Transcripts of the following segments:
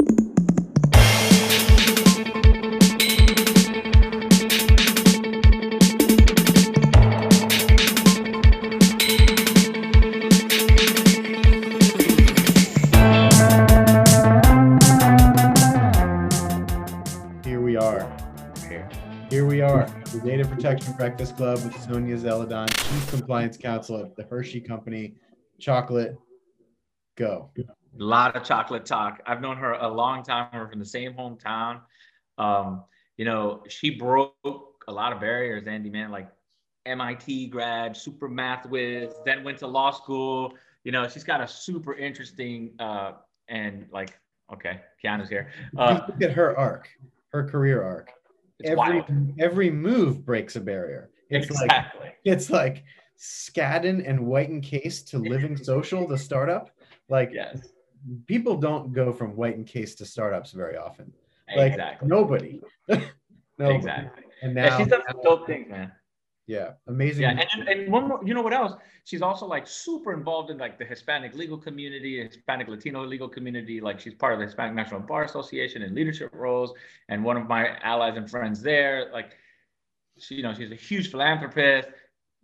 Here we are. Here we are. The Data Protection Breakfast Club with Sonia Zeladon, Chief Compliance Counsel at the Hershey Company. Chocolate, go. A lot of chocolate talk. I've known her a long time. We're from the same hometown. Um, you know, she broke a lot of barriers, Andy, man, like MIT grad, super math whiz, then went to law school. You know, she's got a super interesting uh, and like, okay, Keanu's here. Uh, Look at her arc, her career arc. it's Every wild. every move breaks a barrier. It's like Exactly. it's like Skadden and White and Case to Living Social, the startup. Like yes. People don't go from White and Case to startups very often. Like exactly. nobody. no. Exactly. And Yeah, now, she's done some dope things, man. yeah, amazing. Yeah, and, and one more, you know what else? She's also like super involved in like the Hispanic legal community, Hispanic Latino legal community. Like she's part of the Hispanic National Bar Association in leadership roles, and one of my allies and friends there. Like, she, you know, she's a huge philanthropist.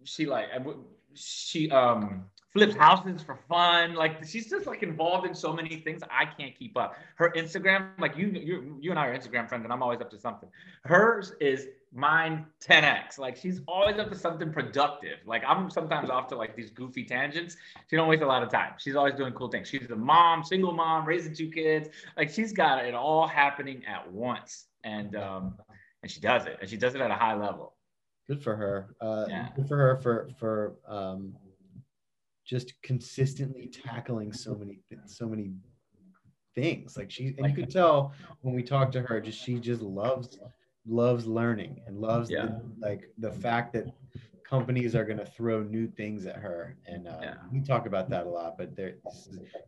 She like, I w- she um flips houses for fun. Like she's just like involved in so many things. I can't keep up. Her Instagram, like you, you, you and I are Instagram friends, and I'm always up to something. Hers is mine 10x. Like she's always up to something productive. Like I'm sometimes off to like these goofy tangents. She don't waste a lot of time. She's always doing cool things. She's a mom, single mom, raising two kids. Like she's got it all happening at once, and um, and she does it, and she does it at a high level. good for her. Uh, Yeah. Good for her for for um, just consistently tackling so many so many things. Like she, and you could tell when we talk to her, just she just loves loves learning and loves Yeah. the, like the fact that companies are going to throw new things at her and uh, Yeah. we talk about that a lot but there's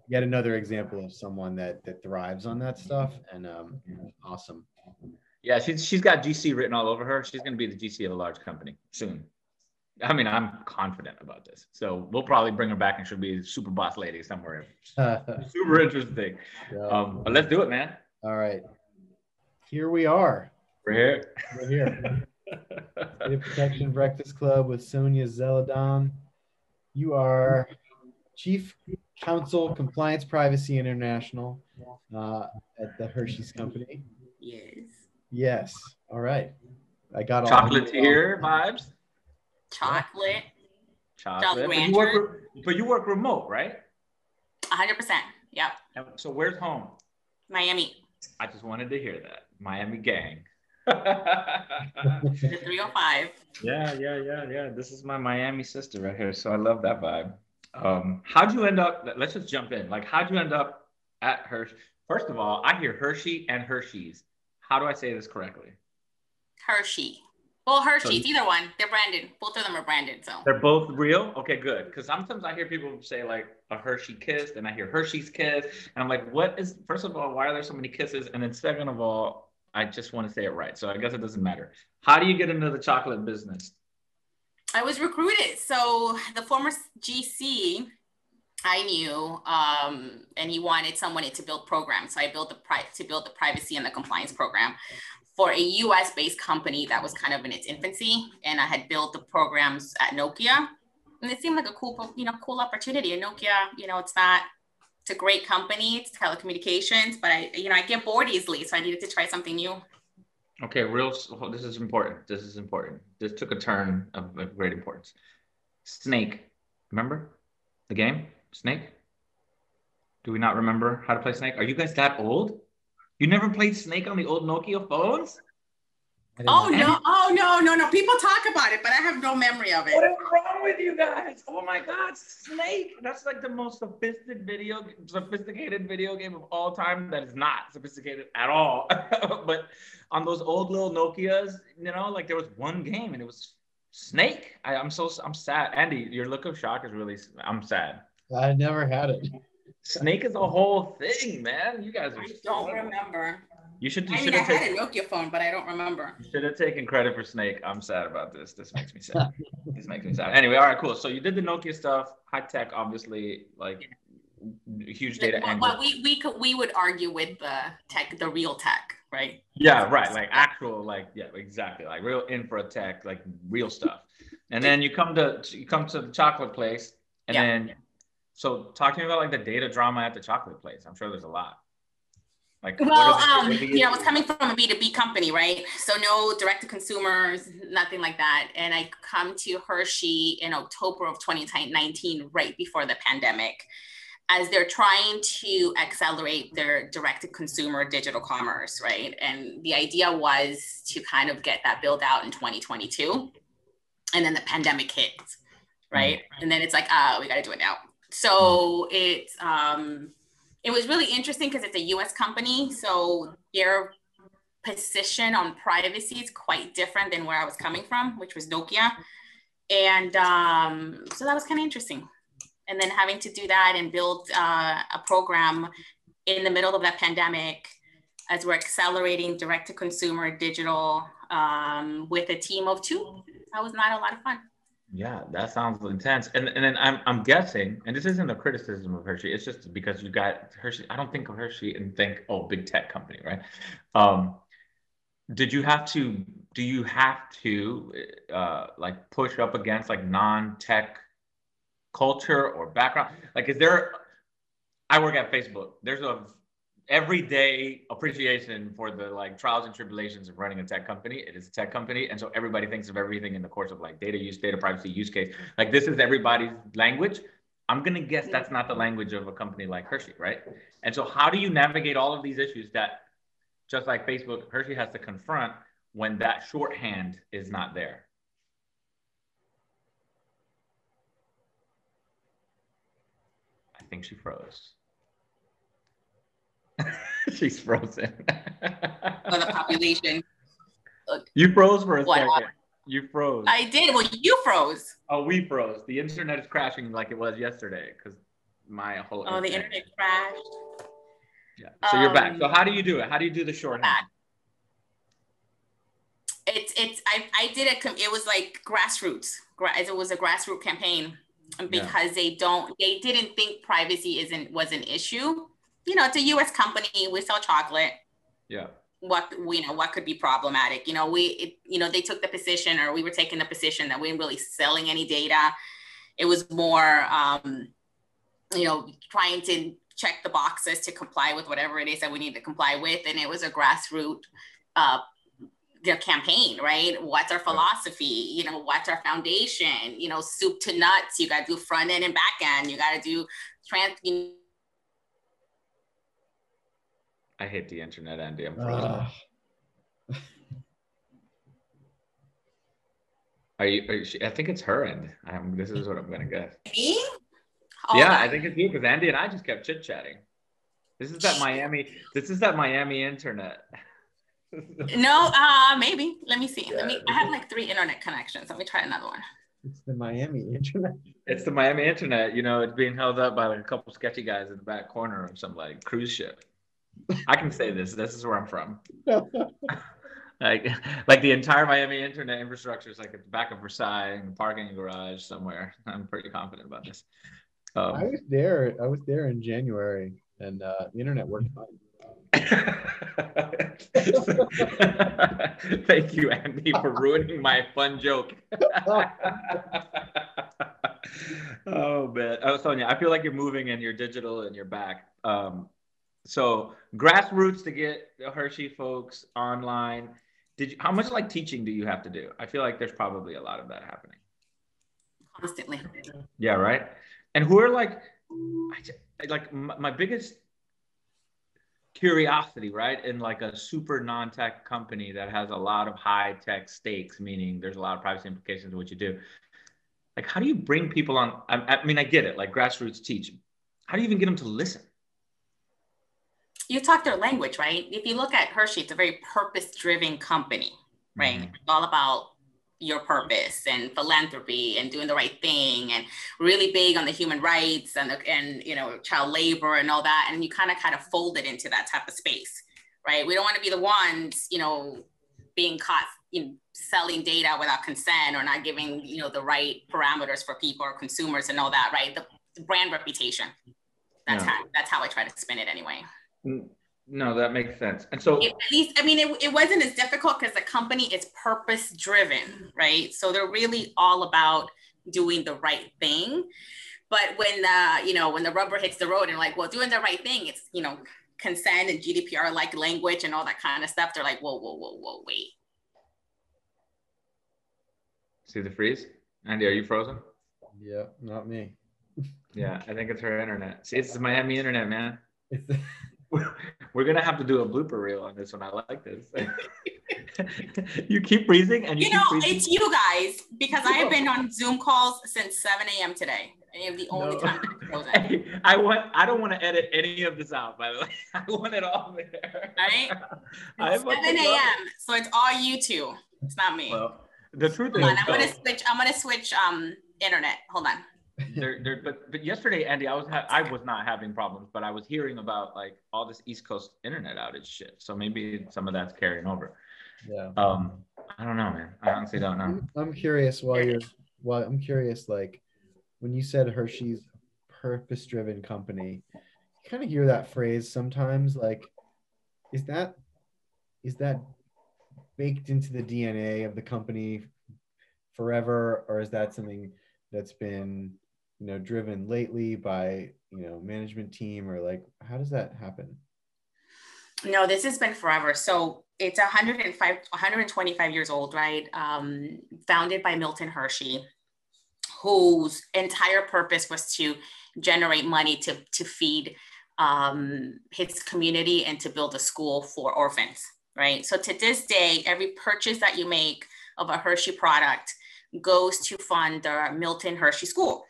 yet another example of someone that that thrives on that stuff and um awesome Yeah, she's she's got GC written all over her. She's going to be the GC of a large company soon. I mean, I'm confident about this. So we'll probably bring her back, and she'll be super boss lady somewhere. Super interesting. Yeah. Um, but let's do it, man. all right here we are We're here. we're here Data Protection Breakfast Club with Sonia Zeladon. You are Chief Counsel Compliance Privacy International uh, at the Hershey's Company. Yes. Yes. All right. I got all Chocolatier vibes. Chocolate, Chocolate. But you, work, but you work remote, right? 100%. Yep. So where's home? Miami, I just wanted to hear that. Miami gang. the 305. Yeah, yeah, yeah, yeah. This is my Miami sister right here. So I love that vibe. Um, how'd you end up? Let's just jump in. Like, how'd you end up at Hershey? First of all, I hear Hershey and Hershey's. How do I say this correctly? Hershey. Well, Hershey's, So- either one. They're branded. Both of them are branded. So They're both real? Okay, good. Because sometimes I hear people say like a Hershey kiss, and I hear Hershey's kiss. And I'm like, what is, first of all, why are there so many kisses? And then second of all, I just want to say it right. So I guess it doesn't matter. How do you get into the chocolate business? I was recruited. So the former GC I knew, um, and he wanted someone to build programs. So I built the pri- to build the privacy and the compliance program for a US based company that was kind of in its infancy. And I had built the programs at Nokia. And it seemed like a cool, you know, cool opportunity. And Nokia, you know, it's not, it's a great company, it's telecommunications, but I, you know, I get bored easily. So I needed to try something new. Okay, real. This is important. This is important. This took a turn of great importance. Snake, remember the game Snake? Do we not remember how to play Snake? Are you guys that old? You never played Snake on the old Nokia phones? Oh know. no! Oh no! No no! People talk about it, but I have no memory of it. What is wrong with you guys? Oh my God, Snake! That's like the most sophisticated video, sophisticated video game of all time. That is not sophisticated at all. but on those old little Nokia's, you know, like there was one game and it was Snake. I, I'm so I'm sad. Andy, your look of shock is really. I'm sad. I never had it. Snake is a whole thing, man. You guys are. I don't remember. You should. You I mean, I have had taken. a Nokia phone, but I don't remember. You should have taken credit for Snake. I'm sad about this. This makes me sad. this makes me sad. Anyway, all right, cool. So you did the Nokia stuff, high tech, obviously. Like, huge data well, well, we we could we would argue with the tech the real tech right yeah right like actual like yeah exactly like real infra tech like real stuff and then you come to you come to the chocolate place and yeah. then so talk to me about like the data drama at the chocolate place i'm sure there's a lot like, well, um, you know, I was coming from a B2B company, right? So no direct to consumers, nothing like that. And I come to Hershey in October of 2019, right before the pandemic, as they're trying to accelerate their direct to consumer digital commerce, right? And the idea was to kind of get that built out in 2022. And then the pandemic hit, right? Mm-hmm. And then it's like, ah, uh, we got to do it now. So it's, um, it was really interesting because it's a US company. So their position on privacy is quite different than where I was coming from, which was Nokia. And um, so that was kind of interesting. And then having to do that and build uh, a program in the middle of that pandemic as we're accelerating direct to consumer digital um, with a team of two, that was not a lot of fun. Yeah, that sounds intense. And and then I'm I'm guessing, and this isn't a criticism of Hershey. It's just because you got Hershey. I don't think of Hershey and think, oh, big tech company, right? Um, did you have to? Do you have to uh, like push up against like non-tech culture or background? Like, is there? I work at Facebook. There's a everyday appreciation for the like trials and tribulations of running a tech company. It is a tech company. And so everybody thinks of everything in the course of like data use, data privacy use case. Like this is everybody's language. I'm going to guess that's not the language of a company like Hershey, right? And so how do you navigate all of these issues that just like Facebook, Hershey has to confront when that shorthand is not there? I think she froze. She's frozen. On the population. You froze for a what? second. You froze. I did. Well, you froze. Oh, we froze. The internet is crashing like it was yesterday because my whole. Oh, the internet crashed. Yeah. So um, you're back. So how do you do it? How do you do the shorthand? It's it's I I did it. It was like grassroots. It was a grassroots campaign because yeah. they don't they didn't think privacy isn't was an issue you know, it's a U.S. company. We sell chocolate. Yeah. What you know, what could be problematic? You know, we, it, you know, they took the position, or we were taking the position that we weren't really selling any data. It was more, um, you know, trying to check the boxes to comply with whatever it is that we need to comply with, and it was a grassroots uh, the campaign, right? What's our philosophy? You know, what's our foundation? You know, soup to nuts. You got to do front end and back end. You got to do trans. You know, I hate the internet, Andy. I'm frozen. Uh. Are you? Are you I think it's her end. I'm, this is what I'm gonna guess. Me? yeah, I think it's you because Andy and I just kept chit chatting. This is that Miami. This is that Miami internet. no, uh, maybe. Let me see. Yeah, Let me. I have like three internet connections. Let me try another one. It's the Miami internet. It's the Miami internet. You know, it's being held up by like a couple sketchy guys in the back corner of some like cruise ship. I can say this. This is where I'm from. like, like the entire Miami internet infrastructure is like at the back of Versailles in a parking garage somewhere. I'm pretty confident about this. Um, I was there. I was there in January, and uh, the internet worked fine. Thank you, Andy, for ruining my fun joke. oh man, oh Sonia, I feel like you're moving and you're digital and you're back. Um, so grassroots to get the Hershey folks online. Did you, how much like teaching do you have to do? I feel like there's probably a lot of that happening. Constantly. Yeah, right. And who are like, like my biggest curiosity, right? In like a super non-tech company that has a lot of high tech stakes, meaning there's a lot of privacy implications to what you do. Like, how do you bring people on? I, I mean, I get it, like grassroots teach. How do you even get them to listen? You talk their language, right? If you look at Hershey, it's a very purpose driven company, right? Mm-hmm. all about your purpose and philanthropy and doing the right thing and really big on the human rights and, and you know, child labor and all that. And you kind of kind of fold it into that type of space, right? We don't want to be the ones, you know, being caught know, selling data without consent or not giving, you know, the right parameters for people or consumers and all that, right? The, the brand reputation, That's how that's how I try to spin it anyway. No, that makes sense. And so at least, I mean, it, it wasn't as difficult because the company is purpose driven, right? So they're really all about doing the right thing. But when the, you know, when the rubber hits the road and like, well, doing the right thing, it's, you know, consent and GDPR like language and all that kind of stuff. They're like, whoa, whoa, whoa, whoa, wait. See the freeze? Andy, are you frozen? Yeah, not me. yeah, I think it's her internet. See, it's Miami internet, man. We're gonna have to do a blooper reel on this one. I like this. you keep freezing, and you, you know it's you guys because I have been on Zoom calls since 7 a.m. today. And the only no. time hey, I want. I don't want to edit any of this out. By the way, I want it all there. Right. It's 7 a.m. So it's all you two. It's not me. Well, the truth Hold is, on, I'm gonna switch. I'm gonna switch um internet. Hold on there, there, but but yesterday, Andy, I was ha- I was not having problems, but I was hearing about like all this East Coast internet outage shit. So maybe some of that's carrying over. Yeah. Um, I don't know, man. I honestly don't know. I'm, curious. While you're, well, I'm curious. Like when you said Hershey's purpose-driven company, you kind of hear that phrase sometimes. Like, is that is that baked into the DNA of the company forever, or is that something that's been you know driven lately by you know management team or like how does that happen? No this has been forever. So it's 105 125 years old right? Um, founded by milton hershey whose entire purpose was to generate money to to feed um, his community and to build a school for orphans right? So to this day every purchase that you make of a hershey product goes to fund the milton hershey school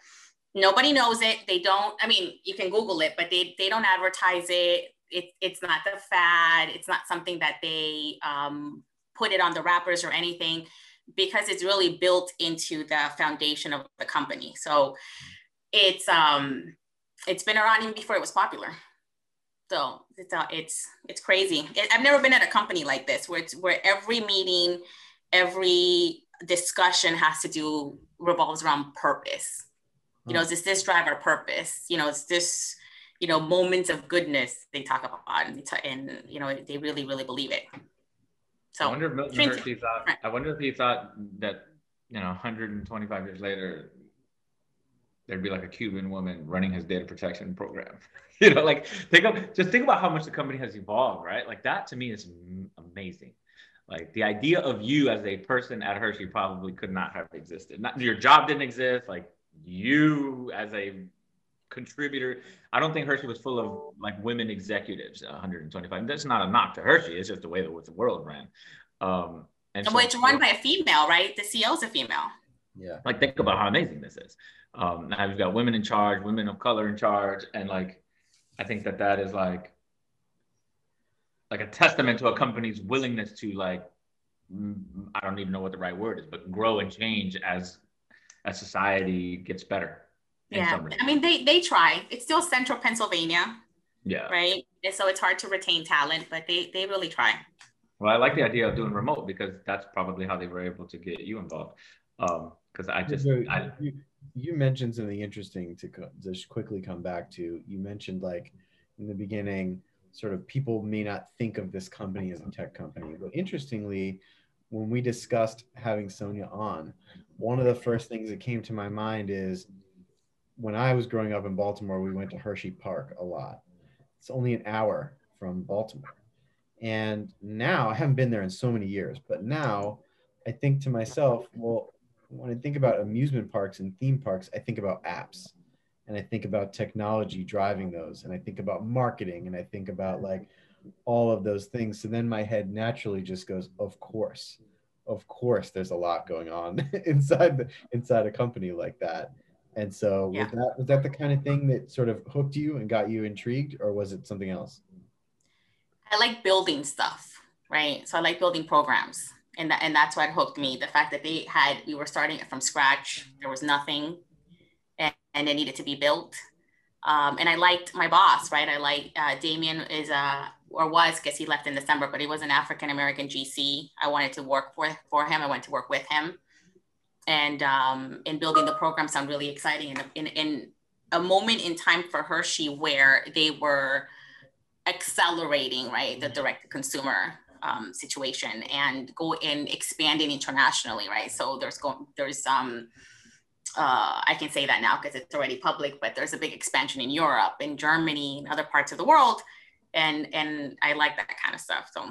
nobody knows it. They don't i mean you can google it but they, they don't advertise it. it it's not the fad. It's not something that they um, put it on the wrappers or anything because it's really built into the foundation of the company. So it's um it's been around even before it was popular. So it's uh, it's it's crazy. It, i've never been at a company like this where it's where every meeting every discussion has to do revolves around purpose you know, mm. is this drive our purpose? You know, it's this, you know, moments of goodness they talk about and, and you know, they really, really believe it. So I wonder if Milton Hershey thought, I wonder if he thought that, you know, 125 years later, there'd be like a Cuban woman running his data protection program. you know, like think of, just think about how much the company has evolved, right? Like that to me is amazing. Like the idea of you as a person at Hershey probably could not have existed. Not your job didn't exist. Like you as a contributor. I don't think Hershey was full of like women executives. 125. That's not a knock to Hershey. It's just the way that the world ran. Um, and, so, it's run by a female, right? The CEO is a female. Yeah. Like think about how amazing this is. Um, now you've got women in charge, women of color in charge, and like I think that that is like like a testament to a company's willingness to like I don't even know what the right word is, but grow and change as as society gets better. Yeah, I mean they they try. It's still central Pennsylvania. Yeah. Right. And so it's hard to retain talent, but they they really try. Well, I like the idea of doing remote because that's probably how they were able to get you involved. Um, because I just so I, you, you mentioned something interesting to co- just quickly come back to. You mentioned like in the beginning, sort of people may not think of this company as a tech company, but interestingly, when we discussed having Sonia on, one of the first things that came to my mind is when I was growing up in Baltimore, we went to Hershey Park a lot. It's only an hour from Baltimore. And now I haven't been there in so many years, but now I think to myself, well, when I think about amusement parks and theme parks, I think about apps and I think about technology driving those and I think about marketing and I think about like all of those things. So then my head naturally just goes, of course of course there's a lot going on inside the inside a company like that and so yeah. was that was that the kind of thing that sort of hooked you and got you intrigued or was it something else i like building stuff right so i like building programs and that, and that's what hooked me the fact that they had we were starting it from scratch there was nothing and, and it needed to be built um, and I liked my boss, right? I like uh, Damien is a or was because he left in December, but he was an African American GC. I wanted to work for for him. I went to work with him, and um, in building the program sound really exciting. And in, in a moment in time for Hershey where they were accelerating, right, the direct to consumer um, situation and go and expanding internationally, right? So there's going there's um uh, I can say that now because it's already public, but there's a big expansion in Europe, in Germany, and other parts of the world, and and I like that kind of stuff. So,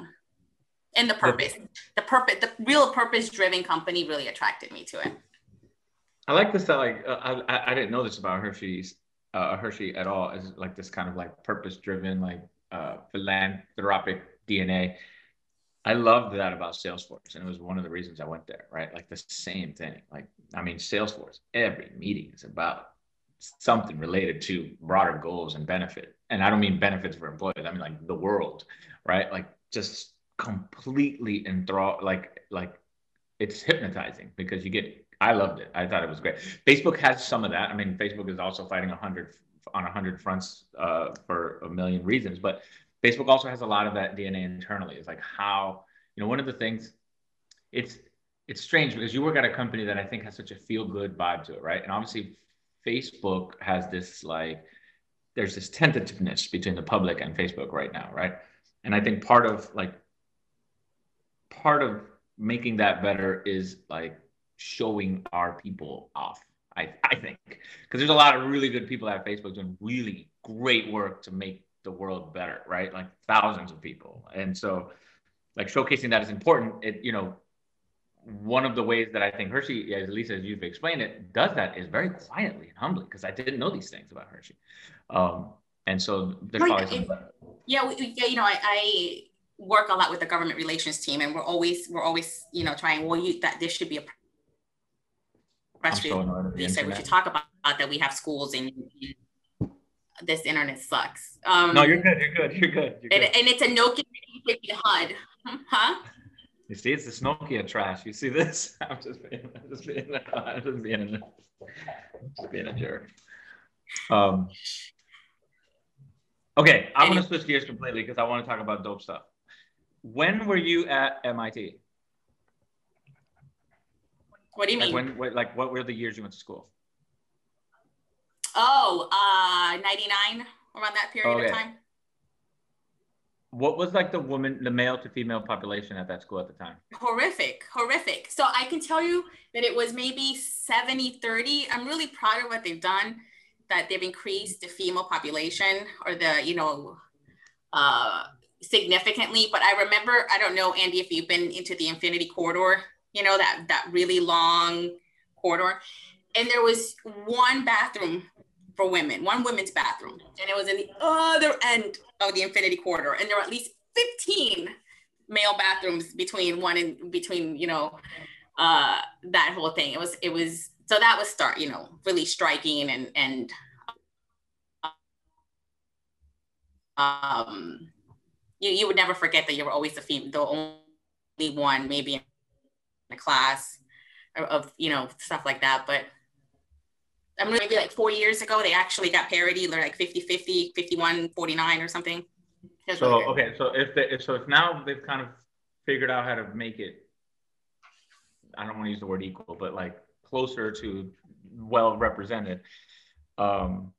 and the purpose, the purpose, the real purpose-driven company really attracted me to it. I like this. That like uh, I I didn't know this about Hershey's uh, Hershey at all. Is like this kind of like purpose-driven, like uh, philanthropic DNA. I loved that about Salesforce, and it was one of the reasons I went there. Right, like the same thing. Like, I mean, Salesforce. Every meeting is about something related to broader goals and benefit. And I don't mean benefits for employees. I mean like the world, right? Like just completely enthralled. Like like it's hypnotizing because you get. I loved it. I thought it was great. Facebook has some of that. I mean, Facebook is also fighting a hundred on a hundred fronts uh, for a million reasons, but Facebook also has a lot of that DNA internally. It's like how, you know, one of the things it's it's strange because you work at a company that I think has such a feel good vibe to it, right? And obviously Facebook has this like there's this tentativeness between the public and Facebook right now, right? And I think part of like part of making that better is like showing our people off. I, I think because there's a lot of really good people at Facebook doing really great work to make the world better, right? Like thousands of people. And so like showcasing that is important. It, you know, one of the ways that I think Hershey, as Lisa, as you've explained it, does that is very quietly and humbly because I didn't know these things about Hershey. Um, and so there's right. probably. Yeah, we, yeah, you know, I, I, work a lot with the government relations team, and we're always we're always you know trying. Well, you that this should be a press release. We should talk about that. We have schools and this internet sucks. Um, no, you're good. You're good. You're good. You're good. And, and, it's a Nokia HUD, huh? You see, it's the Nokia trash. You see this? I'm just being, I'm just being, I'm just being, just being a jerk. Um, okay, I want to switch gears completely because I want to talk about dope stuff. When were you at MIT? What do you like mean? When, like, what were the years you went to school? Oh, uh, 99, around that period okay. of time. What was like the woman, the male to female population at that school at the time? Horrific, horrific. So I can tell you that it was maybe 70, 30. I'm really proud of what they've done, that they've increased the female population or the, you know, uh, significantly. But I remember, I don't know, Andy, if you've been into the Infinity Corridor, you know, that, that really long corridor. And there was one bathroom for women, one women's bathroom, and it was in the other end of the Infinity Corridor, and there were at least 15 male bathrooms between one and between, you know, uh, that whole thing. It was, it was, so that was start, you know, really striking and, and, um, you, you would never forget that you were always the female, the only one maybe in a class of, you know, stuff like that. But I mean, maybe like four years ago, they actually got parity. They're like 50 50, 51 49 or something. so, okay. So if they, if, so if now they've kind of figured out how to make it, I don't want to use the word equal, but like closer to well represented. Um,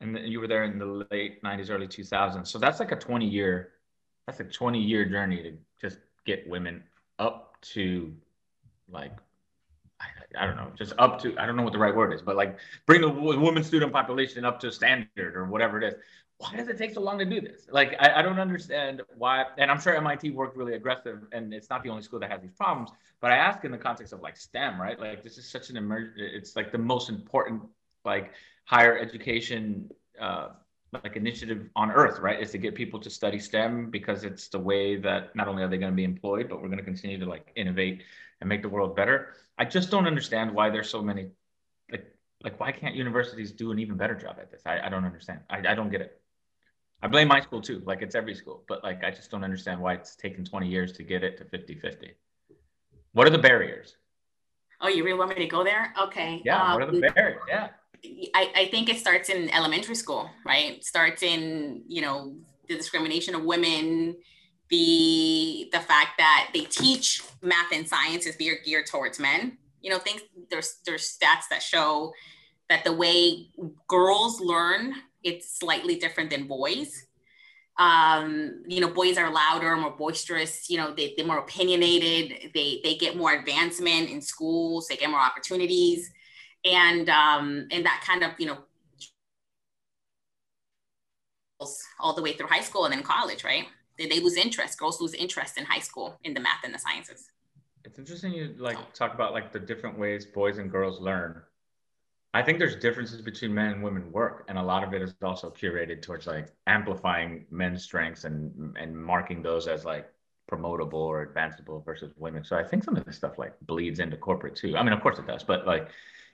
and you were there in the late 90s, early 2000s. So that's like a 20 year, that's a 20 year journey to just get women up to like I don't know, just up to, I don't know what the right word is, but like bring the women student population up to standard or whatever it is. Why does it take so long to do this? Like, I, I don't understand why. And I'm sure MIT worked really aggressive and it's not the only school that has these problems, but I ask in the context of like STEM, right? Like, this is such an emerg, it's like the most important, like, higher education, uh, like initiative on earth, right? Is to get people to study STEM because it's the way that not only are they going to be employed, but we're going to continue to like innovate and make the world better. I just don't understand why there's so many like like why can't universities do an even better job at this? I, I don't understand. I, I don't get it. I blame my school too. Like it's every school, but like I just don't understand why it's taken 20 years to get it to 50-50. What are the barriers? Oh, you really want me to go there? Okay. Yeah. Um, what are the um, barriers? Yeah. I, I think it starts in elementary school, right? Starts in, you know, the discrimination of women, the the fact that they teach math and science is geared geared towards men. You know, things there's there's stats that show that the way girls learn it's slightly different than boys um, you know, boys are louder, more boisterous, you know, they, they're more opinionated, they, they get more advancement in schools, they get more opportunities. And, um, and that kind of, you know, all the way through high school and then college, right? They, they lose interest. Girls lose interest in high school in the math and the sciences. It's interesting you like talk about like the different ways boys and girls learn I think there's differences between men and women work, and a lot of it is also curated towards like amplifying men's strengths and and marking those as like promotable or advanceable versus women. So I think some of this stuff like bleeds into corporate too. I mean, of course it does, but like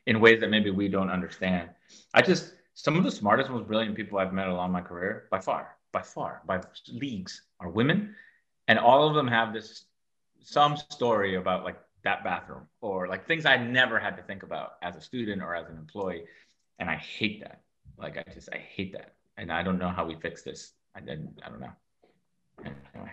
in ways that maybe we don't understand. I just some of the smartest, most brilliant people I've met along my career, by far, by far, by leagues, are women, and all of them have this some story about like that bathroom or like things I never had to think about as a student or as an employee. And I hate that. Like I just, I hate that. And I don't know how we fix this. I didn't, I don't know. Anyway,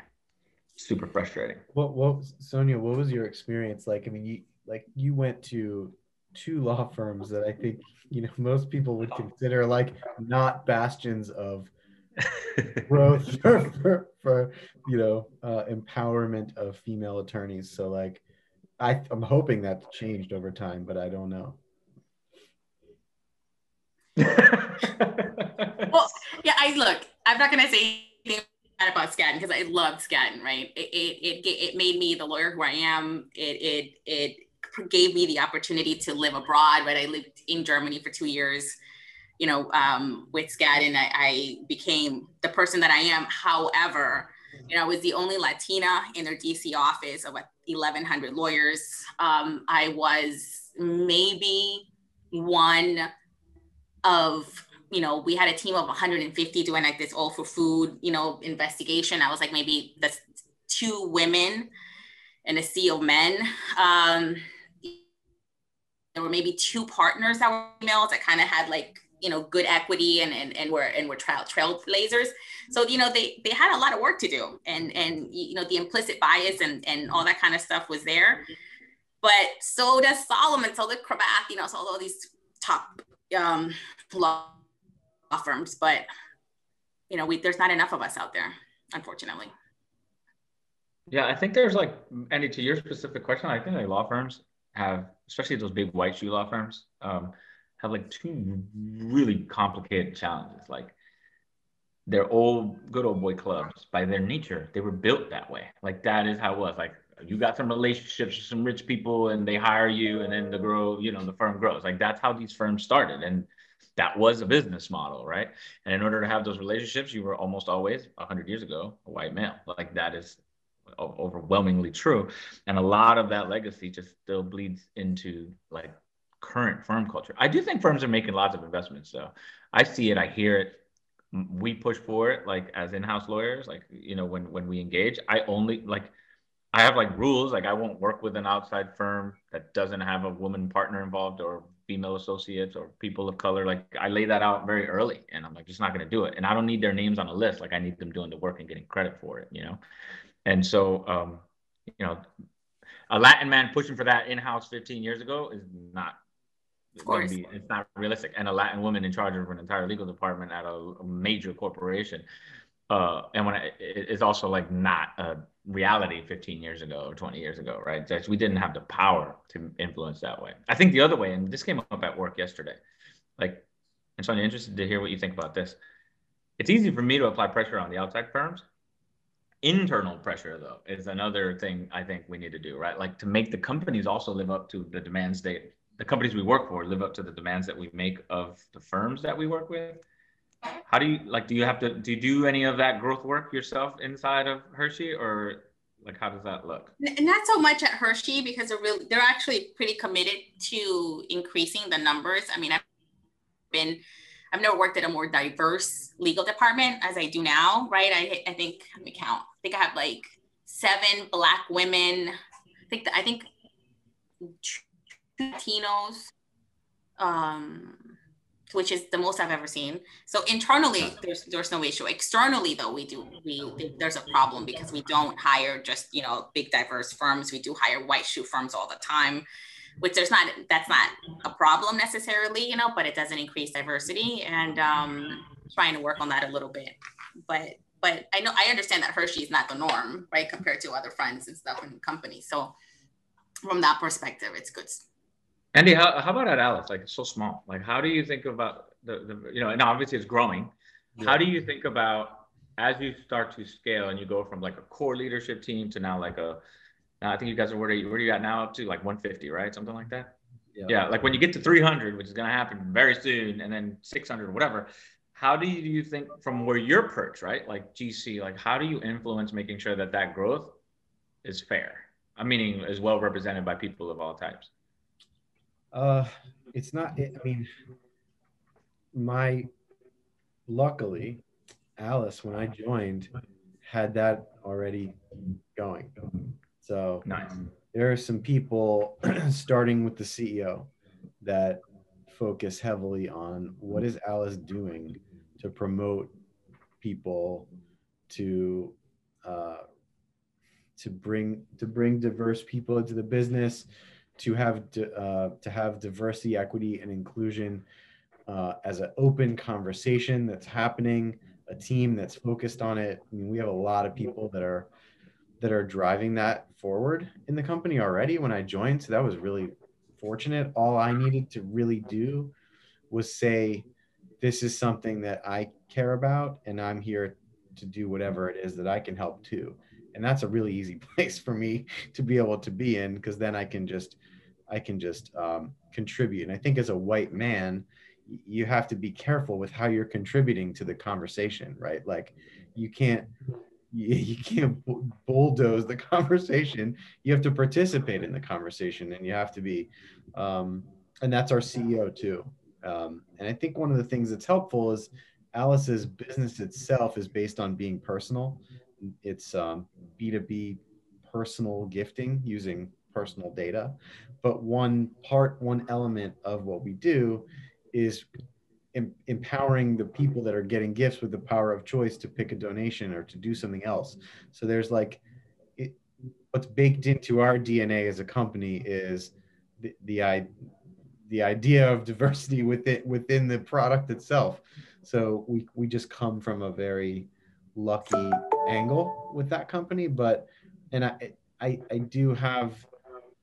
super frustrating. What, what, Sonia, what was your experience like? I mean, you, like you went to two law firms that I think, you know, most people would oh. consider like not bastions of growth for, for, for, you know, uh, empowerment of female attorneys. So like, I, I'm hoping that's changed over time, but I don't know. well, yeah, I look, I'm not going to say anything bad about Skadden because I loved Skadden, right? It, it, it, it made me the lawyer who I am. It, it, it gave me the opportunity to live abroad, right? I lived in Germany for two years. You know, um, with Skadden, I, I became the person that I am. However, you know, I was the only Latina in their DC office of 1,100 lawyers. Um, I was maybe one of, you know, we had a team of 150 doing like this all for food, you know, investigation. I was like maybe the two women and a sea of men. Um, there were maybe two partners that were males that kind of had like you know good equity and and, and were and were trail trailblazers. So you know they they had a lot of work to do and and you know the implicit bias and and all that kind of stuff was there. But so does solomon so the cravath you know so all these top um law firms. But you know we there's not enough of us out there unfortunately. Yeah i think there's like andy to your specific question i think like law firms have especially those big white shoe law firms um, have like two really complicated challenges. Like they're old, good old boy clubs by their nature. They were built that way. Like that is how it was. Like you got some relationships with some rich people and they hire you and then the grow, you know, the firm grows. Like that's how these firms started. And that was a business model, right? And in order to have those relationships, you were almost always 100 years ago a white male. Like that is overwhelmingly true. And a lot of that legacy just still bleeds into like current firm culture. I do think firms are making lots of investments. So I see it, I hear it. We push for it, like as in-house lawyers. Like you know, when when we engage, I only like I have like rules. Like I won't work with an outside firm that doesn't have a woman partner involved or female associates or people of color. Like I lay that out very early, and I'm like just not going to do it. And I don't need their names on a list. Like I need them doing the work and getting credit for it. You know, and so um, you know, a Latin man pushing for that in-house 15 years ago is not course. Be, it's not realistic. And a Latin woman in charge of an entire legal department at a, a major corporation. Uh, and when it, it's also like not a reality 15 years ago or 20 years ago, right? Just, we didn't have the power to influence that way. I think the other way, and this came up at work yesterday, like, and so I'm interested to hear what you think about this. It's easy for me to apply pressure on the outside firms. Internal pressure, though, is another thing I think we need to do, right? Like to make the companies also live up to the demands they the companies we work for live up to the demands that we make of the firms that we work with? How do you like do you have to do you do any of that growth work yourself inside of hershey or like how does that look? Not so much at hershey because they're really they're actually pretty committed to increasing the numbers. I mean i've been i've never worked at a more diverse legal department as i do now right? I, I think let me count. I think i have like seven black women. I think i think Latinos, um, which is the most I've ever seen. So internally, there's there's no issue. Externally, though, we do we there's a problem because we don't hire just you know big diverse firms. We do hire white shoe firms all the time. which there's not that's not a problem necessarily, you know, but it doesn't increase diversity and um, trying to work on that a little bit. But but I know I understand that Hershey is not the norm, right, compared to other friends and stuff in companies. So from that perspective, it's good. Andy, how, how about at Alyce? Like it's so small. Like how do you think about the, the you know, and obviously it's growing. Yeah. How do you think about as you start to scale and you go from like a core leadership team to now like a now I think you guys are where are you, where are you at now up to like 150, right? Something like that. Yeah. yeah. Like when you get to 300, which is going to happen very soon, and then 600 or whatever. How do you, do you think from where you're perched, right? Like GC, like how do you influence making sure that that growth is fair? I'm meaning is well represented by people of all types. Uh, it's not. I mean, my luckily, Alyce when I joined had that already going. So nice. there are some people starting with the CEO that focus heavily on what is Alyce doing to promote people to uh, to bring to bring diverse people into the business, to have uh, to have diversity, equity, and inclusion uh, as an open conversation that's happening. A team that's focused on it. I mean, we have a lot of people that are that are driving that forward in the company already when I joined. So that was really fortunate. All I needed to really do was say, this is something that I care about, and I'm here to do whatever it is that I can help too. And that's a really easy place for me to be able to be in because then I can just, I can just um, contribute. And I think as a white man, you have to be careful with how you're contributing to the conversation, right? Like you can't you, can't bulldoze the conversation. You have to participate in the conversation, and you have to be, um, and that's our CEO too. Um, and I think one of the things that's helpful is Alyce's business itself is based on being personal. It's um, B2B personal gifting using personal data. But one part, one element of what we do is em- empowering the people that are getting gifts with the power of choice to pick a donation or to do something else. So there's like it, what's baked into our DNA as a company is the the, the idea of diversity within within the product itself. So we we just come from a very lucky angle with that company, but and I I, I do have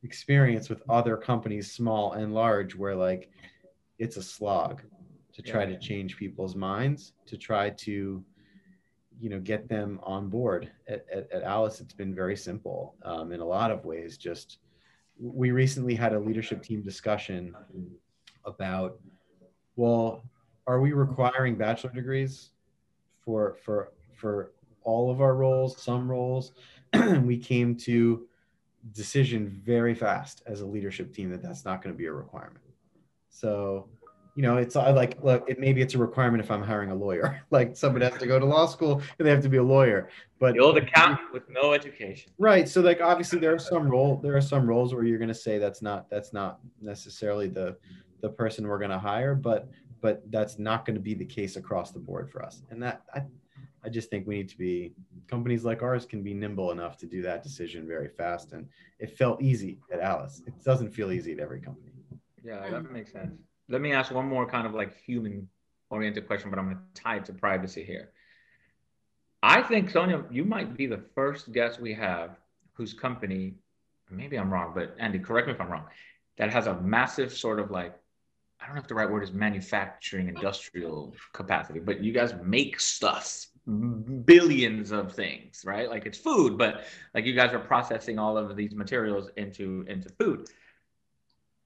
experience with other companies, small and large, where like it's a slog to try yeah. to change people's minds, to try to, you know, get them on board. At, at, at Alyce, it's been very simple um, in a lot of ways. Just we recently had a leadership team discussion about, well, are we requiring bachelor degrees for for for all of our roles? Some roles, we came to decision very fast as a leadership team that that's not going to be a requirement. So you know, it's I like look, it maybe it's a requirement if I'm hiring a lawyer. like somebody has to go to law school and they have to be a lawyer. But the old accountant with no education. Right. So like obviously there are some role there are some roles where you're gonna say that's not that's not necessarily the the person we're gonna hire, but but that's not going to be the case across the board for us. And that I I just think we need to be companies like ours can be nimble enough to do that decision very fast. And it felt easy at Alyce. It doesn't feel easy at every company. Yeah, that makes sense let me ask one more kind of like human oriented question, but I'm going to tie it to privacy here. I think Sonia, you might be the first guest we have whose company, maybe I'm wrong, but Andy, correct me if I'm wrong, that has a massive sort of like, I don't know if the right word is manufacturing industrial capacity, but you guys make stuff, billions of things, right? Like it's food, but like you guys are processing all of these materials into into food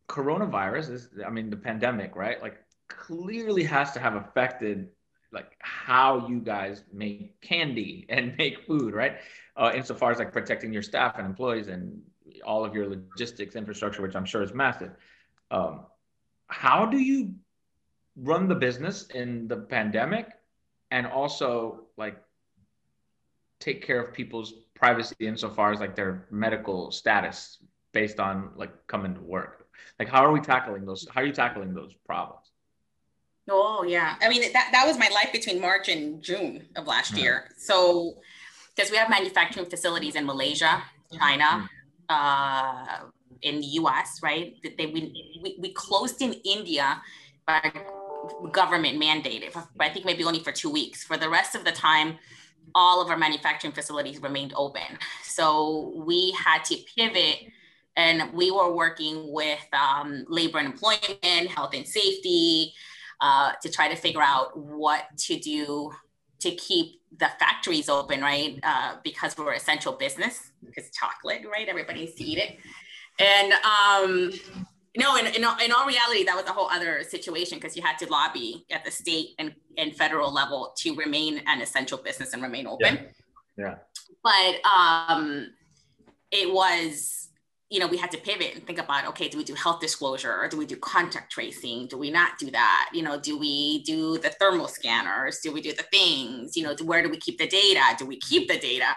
coronavirus is, I mean, the pandemic, right? Like clearly has to have affected like how you guys make candy and make food, right? Uh, insofar as like protecting your staff and employees and all of your logistics infrastructure, which I'm sure is massive. Um, how do you run the business in the pandemic and also like take care of people's privacy insofar as like their medical status based on like coming to work? Like, how are we tackling those? How are you tackling those problems? Oh yeah, I mean that that was my life between March and June of last mm-hmm. year. So because we have manufacturing facilities in Malaysia, China, mm-hmm. uh, in the US, right? That they we, we, we closed in India by government mandated, but I think maybe only for two weeks. For the rest of the time, all of our manufacturing facilities remained open. So we had to pivot and we were working with um, labor and employment, health and safety, uh, to try to figure out what to do to keep the factories open, right? Uh, because we're essential business, because chocolate, right? Everybody needs to eat it. And um, no, in, in, in all reality, that was a whole other situation because you had to lobby at the state and, and federal level to remain an essential business and remain open. Yeah. yeah. But um, it was you know, we had to pivot and think about, okay, do we do health disclosure or do we do contact tracing? Do we not do that? You know, do we do the thermal scanners? Do we do the things? You know, where do we keep the data? Do we keep the data?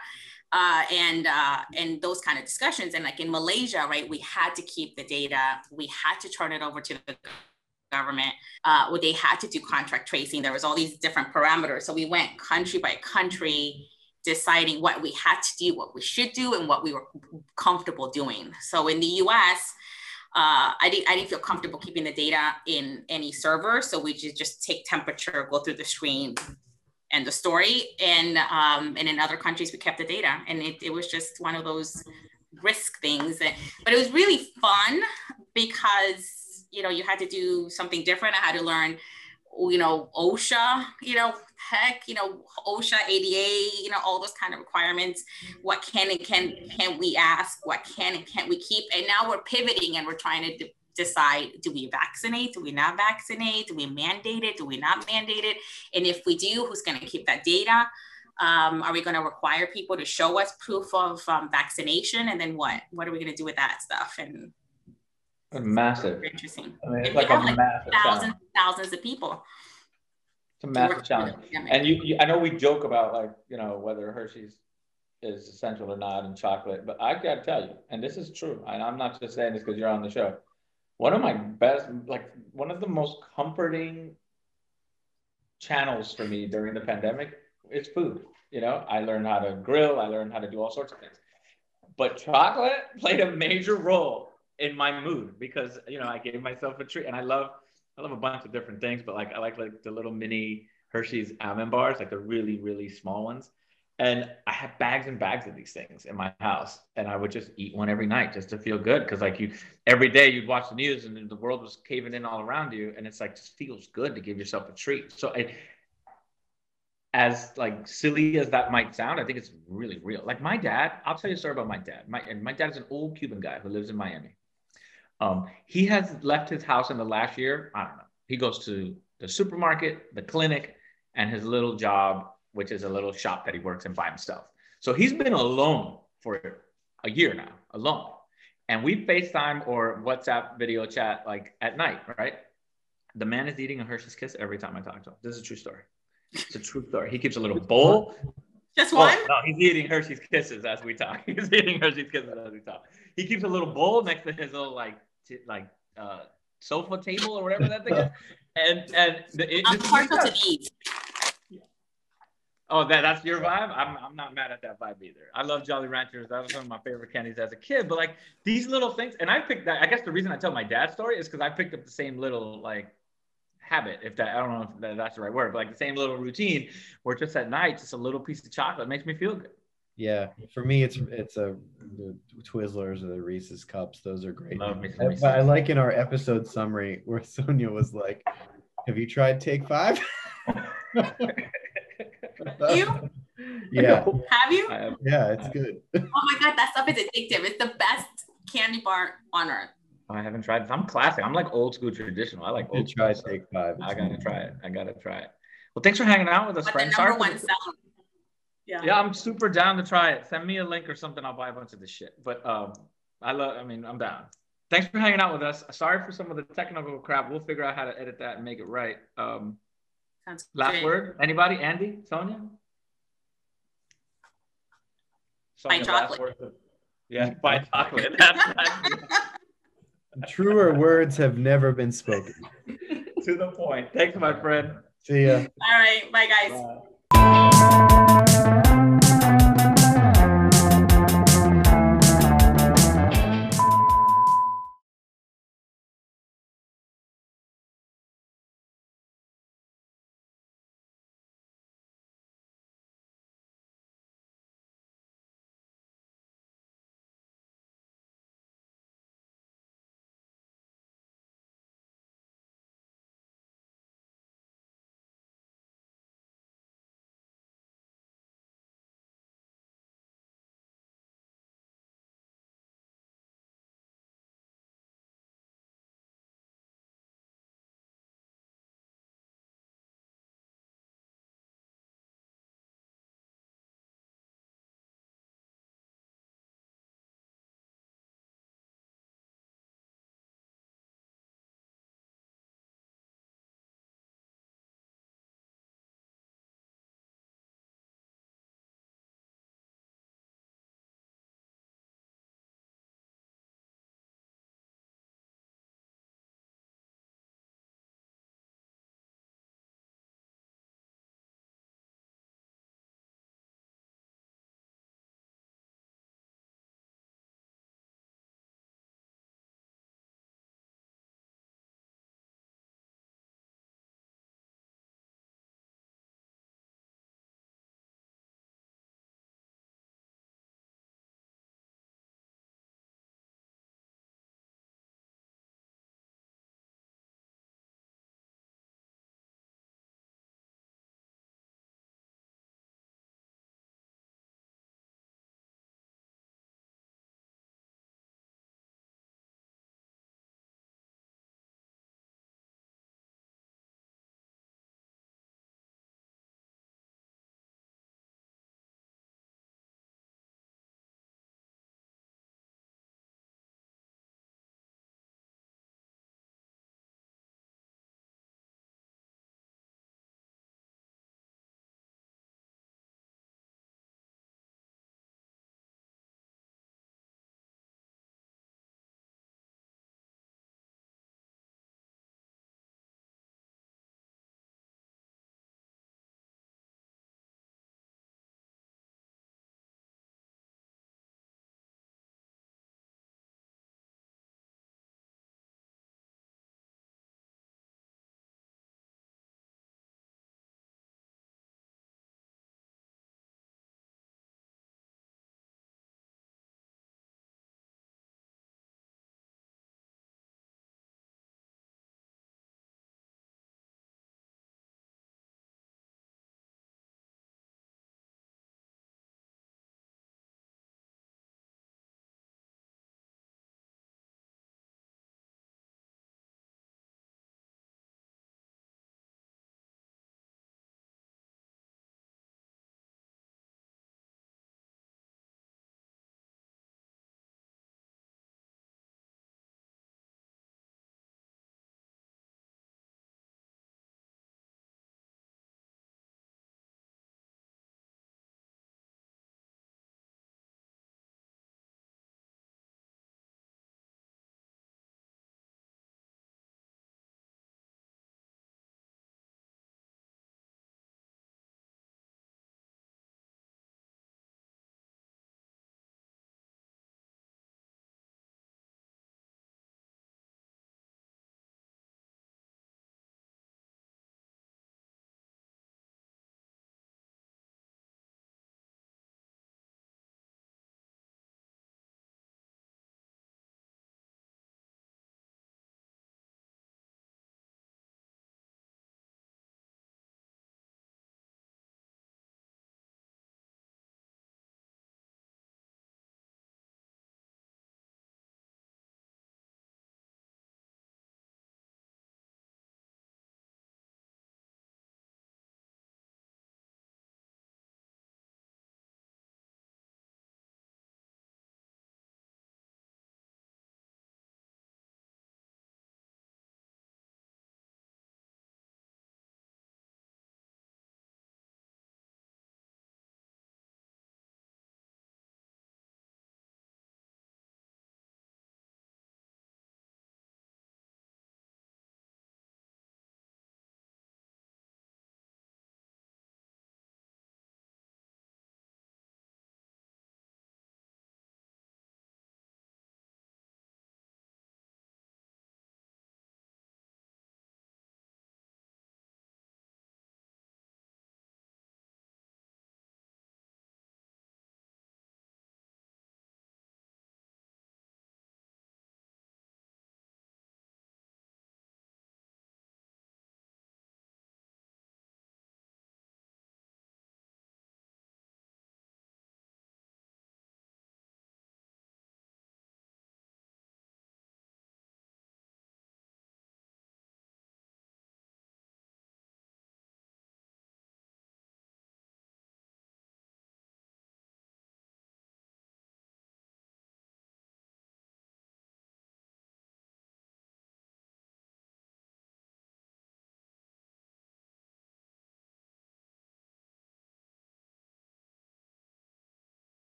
Uh, and uh, and those kind of discussions. And like in Malaysia, right, we had to keep the data. We had to turn it over to the government. Uh, where they had to do contract tracing. There was all these different parameters. So we went country by country deciding what we had to do, what we should do, and what we were comfortable doing. So in the US, uh, I, didn't, I didn't feel comfortable keeping the data in any server. So we just, just take temperature, go through the screen and the story. And, um, and in other countries, we kept the data. And it, it was just one of those risk things. But it was really fun because, you know, you had to do something different. I had to learn you know, OSHA, you know, heck, you know, OSHA, ADA, you know, all those kind of requirements. What can and can can we ask? What can and can't we keep? And now we're pivoting and we're trying to decide: do we vaccinate? Do we not vaccinate? Do we mandate it? Do we not mandate it? And if we do, who's going to keep that data? Um, are we going to require people to show us proof of um, vaccination? And then what? What are we going to do with that stuff? And massive. Interesting. I mean, it's like a like massive thousands, thousands of people. It's a massive challenge. And you, you, I know we joke about like, you know, whether Hershey's is essential or not in chocolate, but I gotta tell you, and this is true, and I'm not just saying this because you're on the show. One of my best, like one of the most comforting channels for me during the pandemic is food. You know, I learned how to grill, I learned how to do all sorts of things. But chocolate played a major role in my mood because you know I gave myself a treat, and I love I love a bunch of different things, but like I like like the little mini Hershey's almond bars, like the really really small ones. And I have bags and bags of these things in my house, and I would just eat one every night just to feel good. Because like you, every day you'd watch the news, and the world was caving in all around you, and it's like just feels good to give yourself a treat. So it, as like silly as that might sound, I think it's really real. Like my dad, I'll tell you a story about my dad. My and my dad is an old Cuban guy who lives in Miami. Um, he has left his house in the last year. I don't know. He goes to the supermarket, the clinic, and his little job, which is a little shop that he works in by himself. So he's been alone for a year now, alone. And we FaceTime or WhatsApp video chat like at night, right? The man is eating a Hershey's Kiss every time I talk to him. This is a true story. It's a true story. He keeps a little bowl. Just one? Oh, no, he's eating Hershey's Kisses as we talk. He's eating Hershey's Kisses as we talk. He keeps a little bowl next to his little like like uh, sofa table or whatever that thing is. And and the, it, I'm partial to these. Oh, that that's your vibe. I'm I'm not mad at that vibe either. I love Jolly Ranchers. That was one of my favorite candies as a kid. But like these little things, and I picked that. I guess the reason I tell my dad's story is because I picked up the same little like habit, if that I don't know if that's the right word, but like the same little routine where just at night, just a little piece of chocolate makes me feel good. Yeah, for me, it's it's a the Twizzlers or the Reese's cups. Those are great. Love me but I like in our episode summary where Sonia was like, "Have you tried Take Five? you? Yeah. Have you? Have, yeah, it's good. oh my god, that stuff is addictive. It's the best candy bar on earth. I haven't tried it. I'm classic. I'm like old school traditional. I like old. Try Take Five. I gotta try it. I gotta try it. Well, thanks for hanging out with us, but friends. The number one seller yeah. yeah, I'm super down to try it. Send me a link or something. I'll buy a bunch of this shit. But um, I love. I mean, I'm down. Thanks for hanging out with us. Sorry for some of the technical crap. We'll figure out how to edit that and make it right. Um, Sounds last great. word. Anybody? Andy? Sonia? Sonia, chocolate. Word. Yeah, mm. buy chocolate. That's, that's Truer words have never been spoken. to the point. Thanks, my friend. See ya. All right. Bye, guys. Bye.